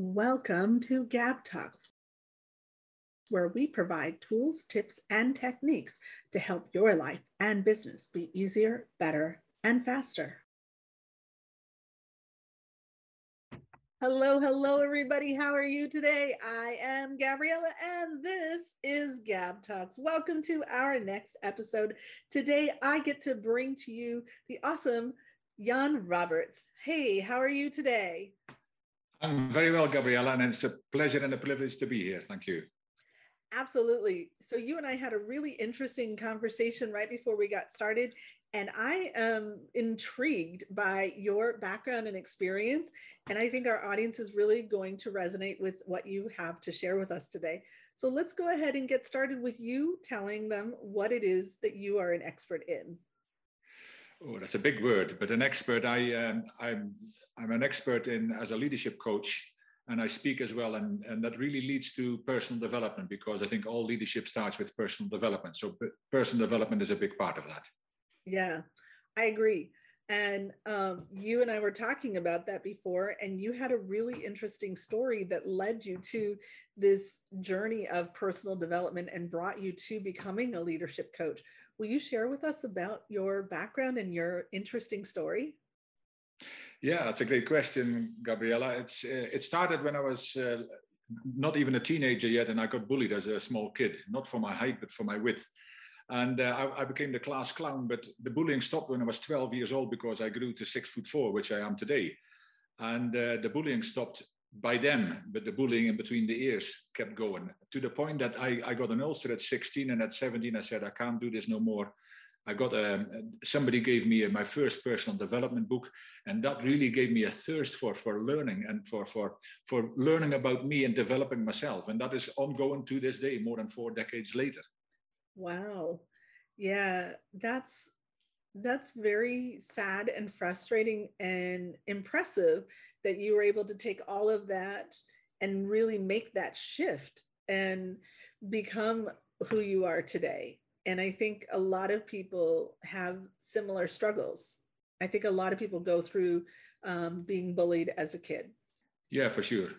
Welcome to Gab Talk, where we provide tools, tips, and techniques to help your life and business be easier, better, and faster. Hello, hello, everybody. How are you today? I am Gabriella, and this is Gab Talks. Welcome to our next episode. Today, I get to bring to you the awesome Jan Robberts. Hey, how are you today? I'm very well, Gabriella, and it's a pleasure and a privilege to be here. Thank you. Absolutely. So, you and I had a really interesting conversation right before we got started. And I am intrigued by your background and experience. And I think our audience is really going to resonate with what you have to share with us today. So, let's go ahead and get started with you telling them what it is that you are an expert in. Oh, that's a big word, but an expert. I um, I'm I'm an expert in as a leadership coach, and I speak as well, and and that really leads to personal development because I think all leadership starts with personal development. So personal development is a big part of that. Yeah, I agree. And um, you and I were talking about that before, and you had a really interesting story that led you to this journey of personal development and brought you to becoming a leadership coach. Will you share with us about your background and your interesting story? Yeah, that's a great question, Gabriella. It's uh, it started when I was uh, not even a teenager yet, and I got bullied as a small kid, not for my height but for my width. And uh, I, I, became the class clown, but the bullying stopped when I was 12 years old because I grew to six foot four, which I am today. And uh, the bullying stopped by them, but the bullying in between the ears kept going to the point that I, I got an ulcer at 16 and at 17 I said, I can't do this no more. I got a, um, somebody gave me my first personal development book, and that really gave me a thirst for for learning and for for for learning about me and developing myself, and that is ongoing to this day, more than four decades later. Wow, yeah, that's that's very sad and frustrating and impressive that you were able to take all of that and really make that shift and become who you are today. And I think a lot of people have similar struggles. I think a lot of people go through um, being bullied as a kid. Yeah, for sure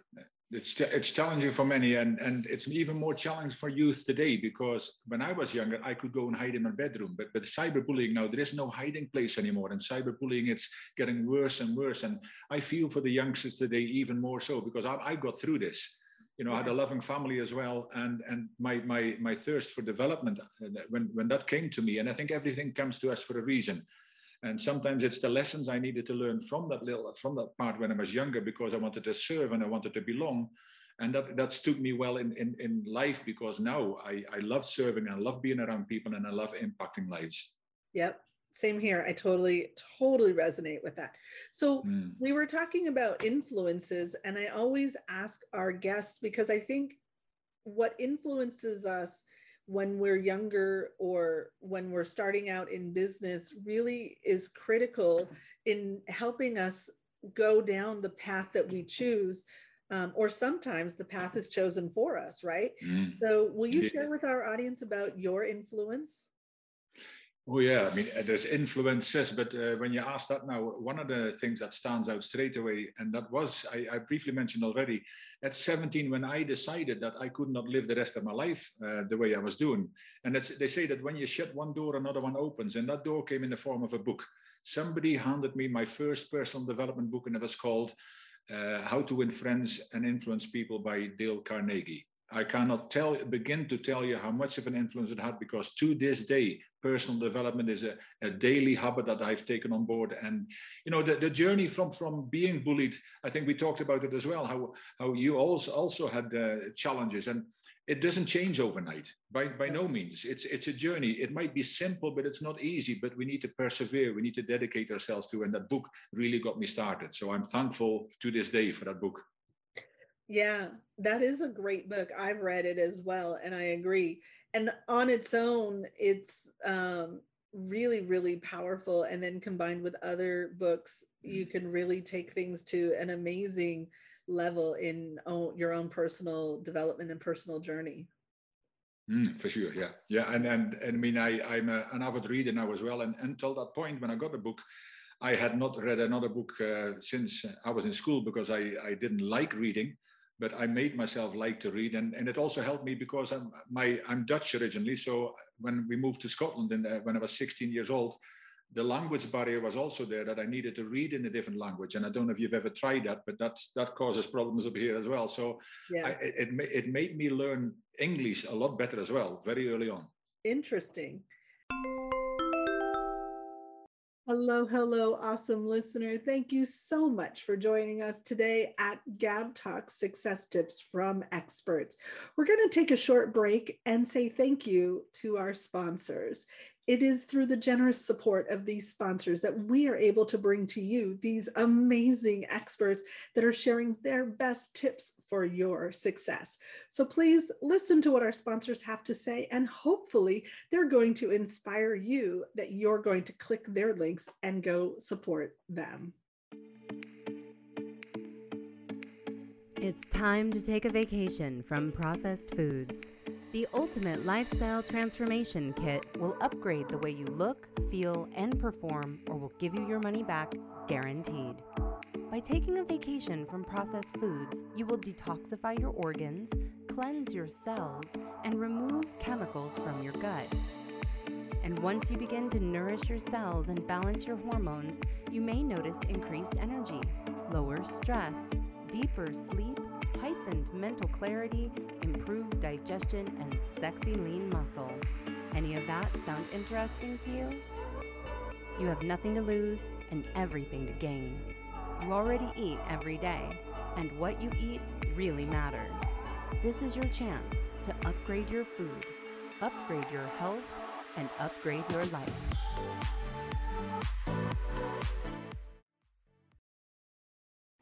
it's it's challenging for many and and it's even more challenging for youth today because when i was younger i could go and hide in my bedroom but but cyberbullying now there is no hiding place anymore and cyberbullying it's getting worse and worse and i feel for the youngsters today even more so because i, I got through this. You know, I had a loving family as well, and and my my my thirst for development uh, when when that came to me, and I think everything comes to us for a reason and sometimes it's the lessons i needed to learn from that little from that part when i was younger because i wanted to serve and i wanted to belong. And that that stood me well in in, in life because now i i love serving and i love being around people and i love impacting lives. Yep. Same here. I totally totally resonate with that. So mm. we were talking about influences and i always ask our guests because i think what influences us when we're younger or when we're starting out in business really is critical in helping us go down the path that we choose um, or sometimes the path is chosen for us right? Mm. so will you share with our audience about your influence Oh yeah, I mean uh, there's influences, but uh, when you ask that now, one of the things that stands out straight away, and that was I, I, briefly mentioned already, at 17 when I decided that I could not live the rest of my life uh, the way I was doing, and they say that when you shut one door, another one opens, and that door came in the form of a book. Somebody handed me my first personal development book, and it was called uh, "How to Win Friends and Influence People" by Dale Carnegie. I cannot tell begin to tell you how much of an influence it had because to this day, personal development is a, a daily habit that I've taken on board. And you know, the, the journey from from being bullied, I think we talked about it as well, how how you also also had uh, challenges. And it doesn't change overnight by by no means. It's it's a journey. It might be simple but it's not easy but we need to persevere. We need to dedicate ourselves to and that book really got me started. So i'm thankful to this day for that book. Yeah, that is a great book. I've read it as well, and I agree. And on its own, it's um, really, really powerful. And then combined with other books, you mm. can really take things to an amazing level in own, your own personal development and personal journey. Mm, for sure, yeah, yeah, and and, and I mean, I I'm a, an avid reader now as well, and until that point when I got the book, I had not read another book uh, since I was in school because I, I didn't like reading, but I made myself like to read. And, and it also helped me because I'm, my, I'm Dutch originally. So when we moved to Scotland and uh, when I was 16 years old, the language barrier was also there that I needed to read in a different language. And I don't know if you've ever tried that, but that's, that causes problems up here as well. So yeah. I, it, it made me learn English a lot better as well, very early on. Interesting. Hello, hello, awesome listener. Thank you so much for joining us today at Gab Talk Success Tips from Experts. We're going to take a short break and say thank you to our sponsors. It is through the generous support of these sponsors that we are able to bring to you these amazing experts that are sharing their best tips for your success. So please listen to what our sponsors have to say, and hopefully, they're going to inspire you that you're going to click their links and go support them. It's time to take a vacation from processed foods. The Ultimate Lifestyle Transformation Kit will upgrade the way you look, feel, and perform, or will give you your money back guaranteed. By taking a vacation from processed foods, you will detoxify your organs, cleanse your cells, and remove chemicals from your gut. And once you begin to nourish your cells and balance your hormones, you may notice increased energy, lower stress, deeper sleep, heightened mental clarity, improved digestion, and sexy lean muscle. Any of that sound interesting to you? You have nothing to lose and everything to gain. You already eat every day, and what you eat really matters. This is your chance to upgrade your food, upgrade your health, and upgrade your life.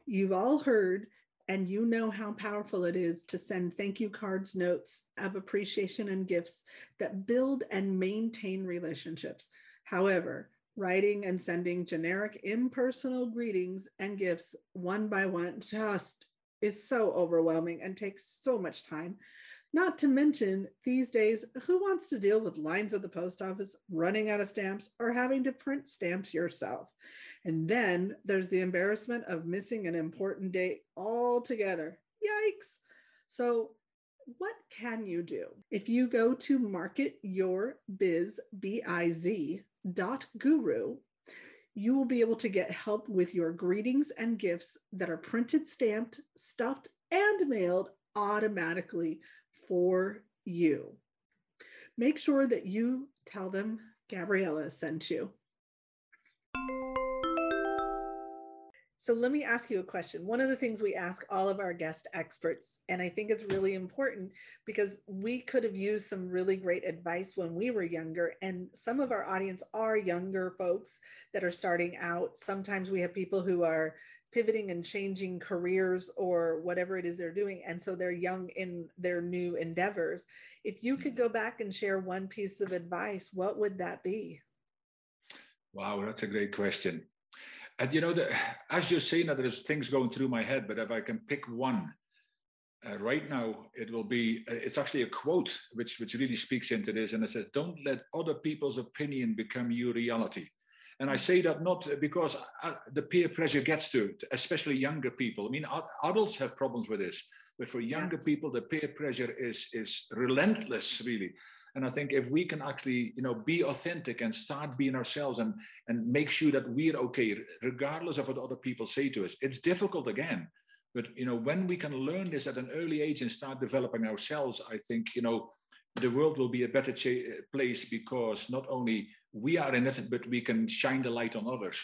You've all heard and you know how powerful it is to send thank you cards, notes of appreciation, and gifts that build and maintain relationships. However, writing and sending generic impersonal greetings and gifts one by one just is so overwhelming and takes so much time. Not to mention, these days, who wants to deal with lines at the post office, running out of stamps, or having to print stamps yourself? And then there's the embarrassment of missing an important date altogether. Yikes. So, what can you do? If you go to marketyourbiz, B-I-Z, dot guru, you will be able to get help with your greetings and gifts that are printed, stamped, stuffed, and mailed automatically for you. Make sure that you tell them Gabriella sent you. So let me ask you a question. One of the things we ask all of our guest experts, and I think it's really important because we could have used some really great advice when we were younger, and some of our audience are younger folks that are starting out. Sometimes we have people who are pivoting and changing careers or whatever it is they're doing, and so they're young in their new endeavors. If you could go back and share one piece of advice, what would that be? Wow, that's a great question. And you know, the, as you're saying that, there's things going through my head, but if I can pick one uh, right now, it will be. Uh, it's actually a quote which which really speaks into this, and it says, "Don't let other people's opinion become your reality." And I say that not because uh, the peer pressure gets to it, especially younger people. I mean, adults have problems with this, but for younger people, the peer pressure is is relentless, really. And I think if we can actually, you know, be authentic and start being ourselves and and make sure that we're okay, regardless of what other people say to us, it's difficult again. But you know, when we can learn this at an early age and start developing ourselves, I think you know the world will be a better place because not only we are in it, but we can shine the light on others.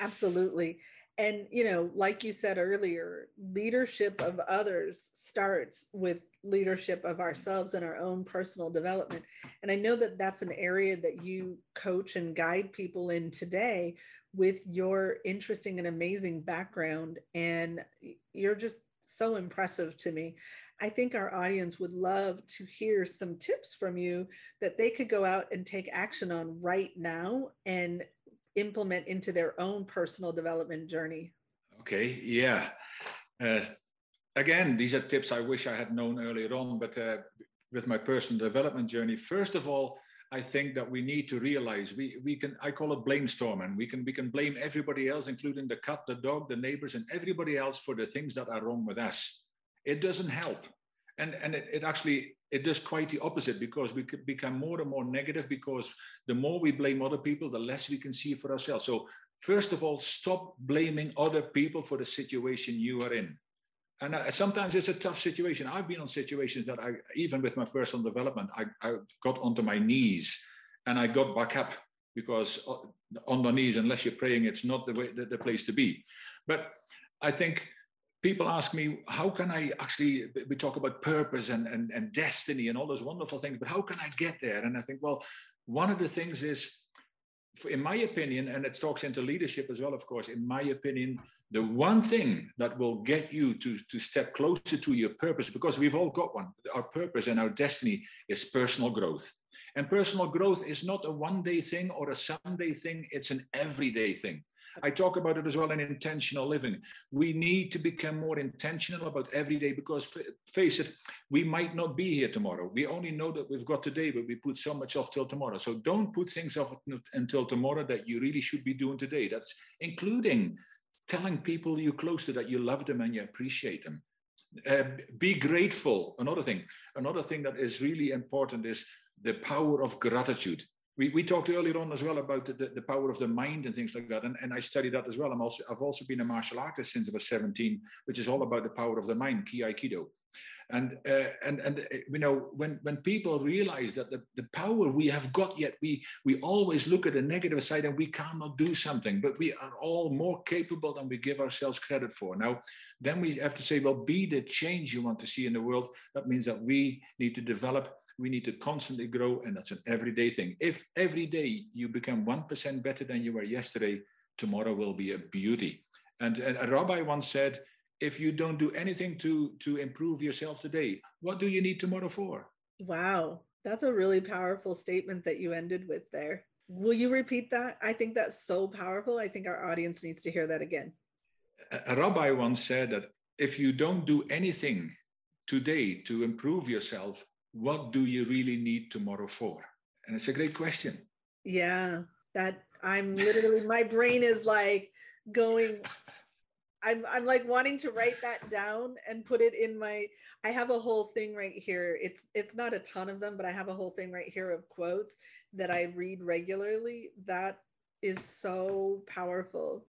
Absolutely. And you know like you said earlier leadership of others starts with leadership of ourselves and our own personal development. And i know that that's an area that you coach and guide people in today with your interesting and amazing background. And you're just so impressive to me i think our audience would love to hear some tips from you that they could go out and take action on right now and implement into their own personal development journey? Okay, yeah. Uh, again, these are tips I wish I had known earlier on, but uh, with my personal development journey, first of all, I think that we need to realize we, we can, I call it blame storming. We can, we can blame everybody else, including the cat, the dog, the neighbors, and everybody else for the things that are wrong with us. It doesn't help. And, and it, it actually, it does quite the opposite because we become more and more negative because the more we blame other people, the less we can see for ourselves. So first of all, stop blaming other people for the situation you are in. And sometimes it's a tough situation. I've been on situations that I, even with my personal development, I, I got onto my knees and I got back up because uh, on the knees, unless you're praying, it's not the way the, the place to be. But I think people ask me, how can I actually, we talk about purpose and, and, and destiny and all those wonderful things, but how can I get there? And I think, well, one of the things is in my opinion, and it talks into leadership as well, of course, in my opinion, the one thing that will get you to, to step closer to your purpose, because we've all got one, our purpose and our destiny is personal growth. And personal growth is not a one day thing or a someday thing, it's an everyday thing. I talk about it as well in intentional living. We need to become more intentional about every day because, face it, we might not be here tomorrow. We only know that we've got today, but we put so much off till tomorrow. So don't put things off until tomorrow that you really should be doing today. That's including telling people you're close to that you love them and you appreciate them. Uh, be grateful. Another thing, another thing that is really important is the power of gratitude we, we talked earlier on as well about the, the, the, power of the mind and things like that. And, and I study that as well. I'm also, I've also been a martial artist since I was 17, which is all about the power of the mind, Ki Aikido. And, uh, and, and uh, you know, when, when people realize that the, the power we have got yet, we, we always look at the negative side and we cannot do something, but we are all more capable than we give ourselves credit for. Now, then we have to say, well, be the change you want to see in the world. That means that we need to develop we need to constantly grow, and that's an everyday thing. If every day you become 1% better than you were yesterday, tomorrow will be a beauty. And, and a rabbi once said, if you don't do anything to, to improve yourself today, what do you need tomorrow for? Wow, that's a really powerful statement that you ended with there. Will you repeat that? I think that's so powerful. I think our audience needs to hear that again. A, a rabbi once said that if you don't do anything today to improve yourself, what do you really need tomorrow for? And it's a great question. Yeah, that I'm literally, my brain is like going, I'm, I'm like wanting to write that down and put it in my, I have a whole thing right here. It's, it's not a ton of them, but I have a whole thing right here of quotes that I read regularly. That is so powerful.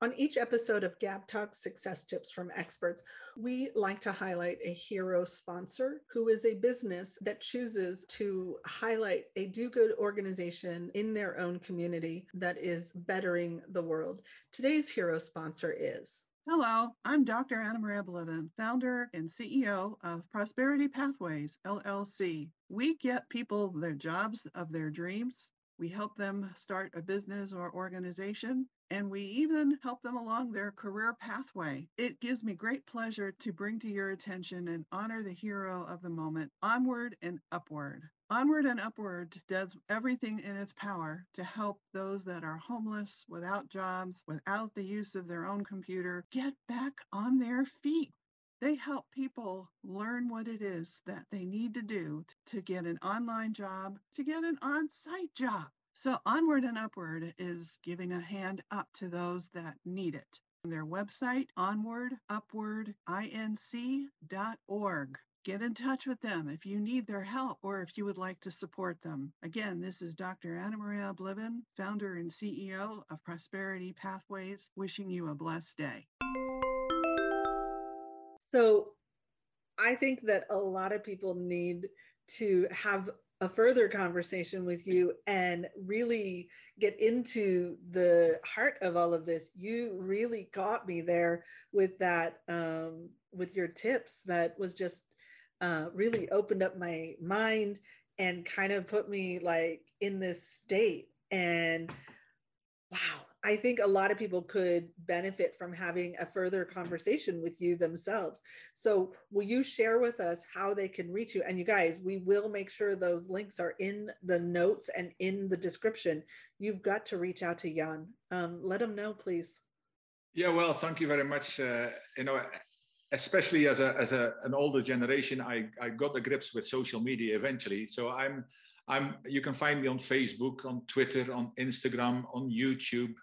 On each episode of Gab Talk Success Tips from Experts, we like to highlight a hero sponsor who is a business that chooses to highlight a do good organization in their own community that is bettering the world. Today's hero sponsor is. Hello, I'm Dr. Anna Maria Bliven, founder and CEO of Prosperity Pathways, LLC. We get people their jobs of their dreams. We help them start a business or organization and we even help them along their career pathway. It gives me great pleasure to bring to your attention and honor the hero of the moment, Onward and Upward. Onward and Upward does everything in its power to help those that are homeless, without jobs, without the use of their own computer, get back on their feet. They help people learn what it is that they need to do to get an online job, to get an on site job. So, Onward and Upward is giving a hand up to those that need it. Their website, onwardupwardinc.org. Get in touch with them if you need their help or if you would like to support them. Again, this is Dr. Anna Maria Bliven, founder and CEO of Prosperity Pathways, wishing you a blessed day. So, I think that a lot of people need to have a further conversation with you and really get into the heart of all of this. You really got me there with that um, with your tips that was just uh, really opened up my mind and kind of put me like in this state. And wow I think a lot of people could benefit from having a further conversation with you themselves. So, will you share with us how they can reach you? And you guys, we will make sure those links are in the notes and in the description. You've got to reach out to Jan. Um, let him know, please. Yeah, well, thank you very much. Uh, you know, especially as a as a an older generation, I I got the grips with social media eventually. So I'm I'm you can find me on Facebook, on Twitter, on Instagram, on YouTube,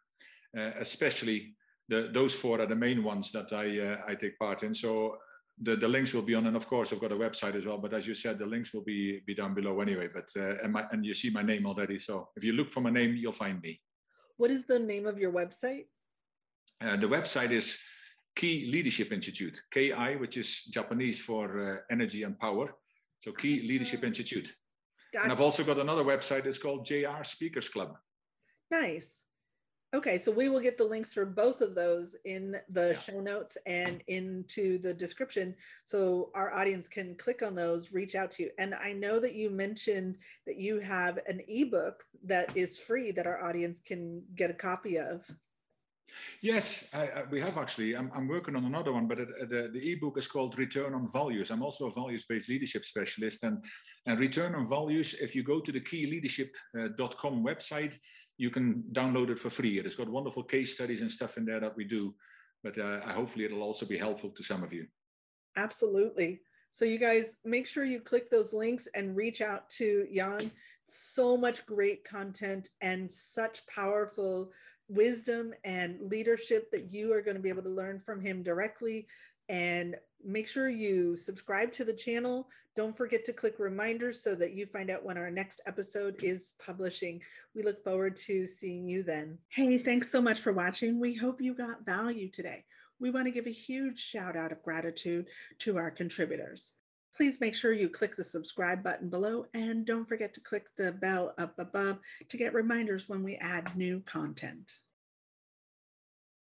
especially the those four are the main ones that I uh, I take part in. So the, the links will be on, and of course I've got a website as well. But as you said, the links will be be down below anyway. But uh, and my and you see my name already. So if you look for my name, you'll find me. What is the name of your website? Uh, the website is Ki Leadership Institute, KI, which is Japanese for uh, energy and power. So Leadership ah. Institute. And I've also got another website. It's called JR Speakers Club. Nice. Okay, so we will get the links for both of those in the yeah. show notes and into the description so our audience can click on those, reach out to you. And I know that you mentioned that you have an ebook that is free that our audience can get a copy of. Yes, I, I, we have actually. I'm, I'm, working on another one, but it, the, the ebook is called Return on Values. I'm also a values based leadership specialist. And, and Return on Values, if you go to the kileadership.com uh, website, you can download it for free. It's got wonderful case studies and stuff in there that we do. But uh, hopefully, it'll also be helpful to some of you. Absolutely. So, you guys make sure you click those links and reach out to Jan. So much great content and such powerful wisdom and leadership that you are going to be able to learn from him directly. And make sure you subscribe to the channel. Don't forget to click reminders so that you find out when our next episode is publishing. We look forward to seeing you then. Hey, thanks so much for watching. We hope you got value today. We want to give a huge shout out of gratitude to our contributors. Please make sure you click the subscribe button below and don't forget to click the bell up above to get reminders when we add new content.